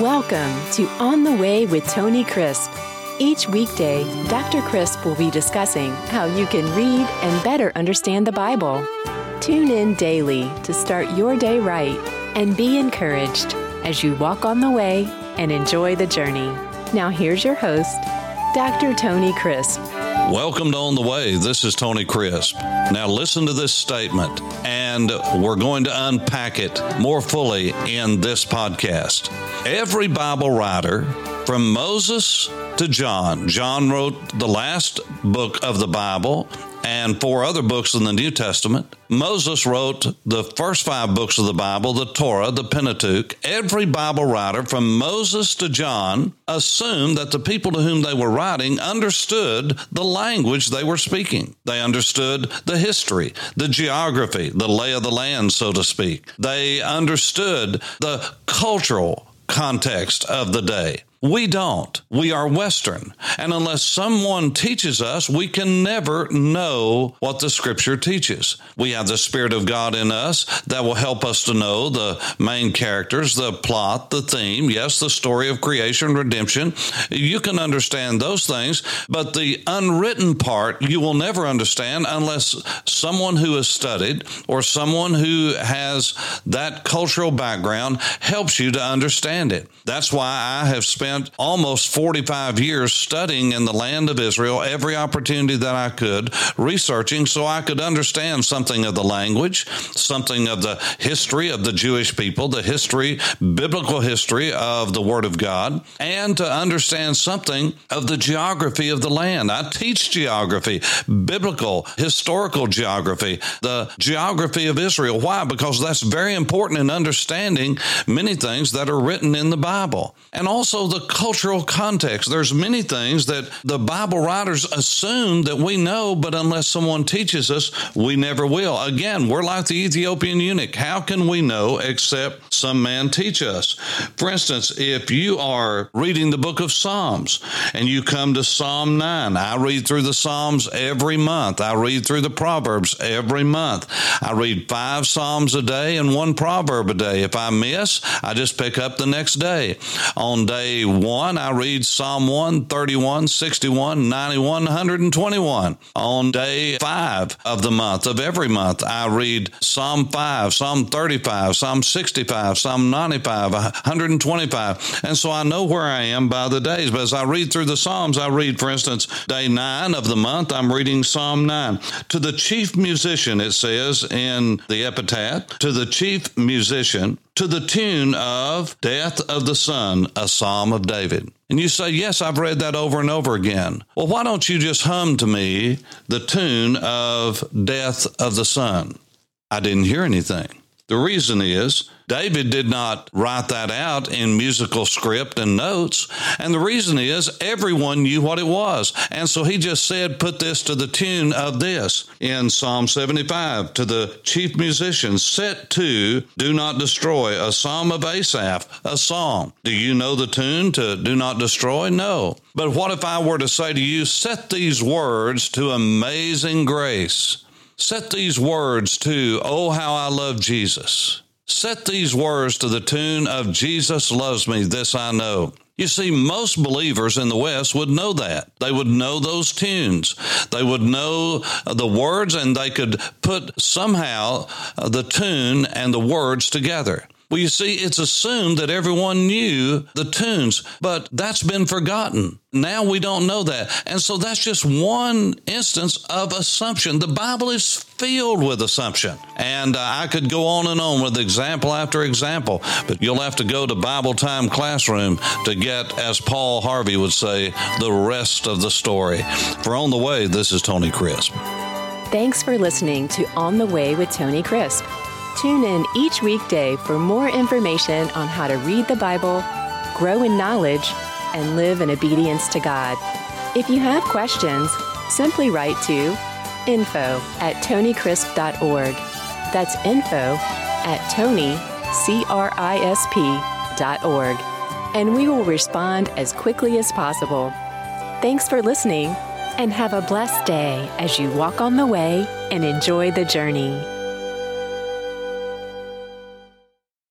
Welcome to On the Way with Tony Crisp. Each weekday, Dr. Crisp will be discussing how you can read and better understand the Bible. Tune in daily to start your day right and be encouraged as you walk on the way and enjoy the journey. Now, here's your host, Dr. Tony Crisp. Welcome to On the Way. This is Tony Crisp. Now, listen to this statement, and we're going to unpack it more fully in this podcast. Every Bible writer, from Moses to John, John wrote the last book of the Bible and four other books in the New Testament. Moses wrote the first five books of the Bible, the Torah, the Pentateuch. Every Bible writer from Moses to John assumed that the people to whom they were writing understood the language they were speaking. They understood the history, the geography, the lay of the land, so to speak. They understood the cultural context of the day. We don't. We are Western. And unless someone teaches us, we can never know what the scripture teaches. We have the Spirit of God in us that will help us to know the main characters, the plot, the theme, yes, the story of creation, redemption. You can understand those things, but the unwritten part you will never understand unless someone who has studied or someone who has that cultural background helps you to understand it. That's why I have spent spent almost 45 years studying in the land of Israel every opportunity that I could, researching so I could understand something of the language, something of the history of the Jewish people, the history, biblical history of the Word of God, and to understand something of the geography of the land. I teach geography, biblical, historical geography, the geography of Israel. Why? Because that's very important in understanding many things that are written in the Bible. And also the cultural context. There's many things that the Bible writers assume that we know, but unless someone teaches us, we never will. Again, we're like the Ethiopian eunuch. How can we know except some man teach us? For instance, if you are reading the book of Psalms and you come to Psalm 9, I read through the Psalms every month. I read through the Proverbs every month. I read five Psalms a day and one proverb a day. If I miss, I just pick up the next day. On day 1, I read Psalm 1, 31, 61, 91, 121. On day 5 of the month, of every month, I read Psalm 5, Psalm 35, Psalm 65, Psalm 95, 125. And so I know where I am by the days. But as I read through the Psalms, I read, for instance, day 9 of the month, I'm reading Psalm 9. To the chief musician, it says in the epitaph, to the chief musician, to the tune of Death of the Son, a psalm of David. And you say, Yes, I've read that over and over again. Well, why don't you just hum to me the tune of Death of the Son? I didn't hear anything. The reason is David did not write that out in musical script and notes. And the reason is everyone knew what it was. And so he just said, put this to the tune of this in Psalm 75 to the chief musician, set to Do Not Destroy, a psalm of Asaph, a song. Do you know the tune to Do Not Destroy? No. But what if I were to say to you, set these words to Amazing Grace? Set these words to, Oh, how I love Jesus. Set these words to the tune of Jesus loves me, this I know. You see, most believers in the West would know that. They would know those tunes. They would know the words and they could put somehow the tune and the words together. Well, you see, it's assumed that everyone knew the tunes, but that's been forgotten. Now we don't know that. And so that's just one instance of assumption. The Bible is filled with assumption. And uh, I could go on and on with example after example, but you'll have to go to Bible Time Classroom to get, as Paul Harvey would say, the rest of the story. For On the Way, this is Tony Crisp. Thanks for listening to On the Way with Tony Crisp. Tune in each weekday for more information on how to read the Bible, grow in knowledge, and live in obedience to God. If you have questions, simply write to info at tonycrisp.org. That's info at tonycrisp.org. And we will respond as quickly as possible. Thanks for listening and have a blessed day as you walk on the way and enjoy the journey.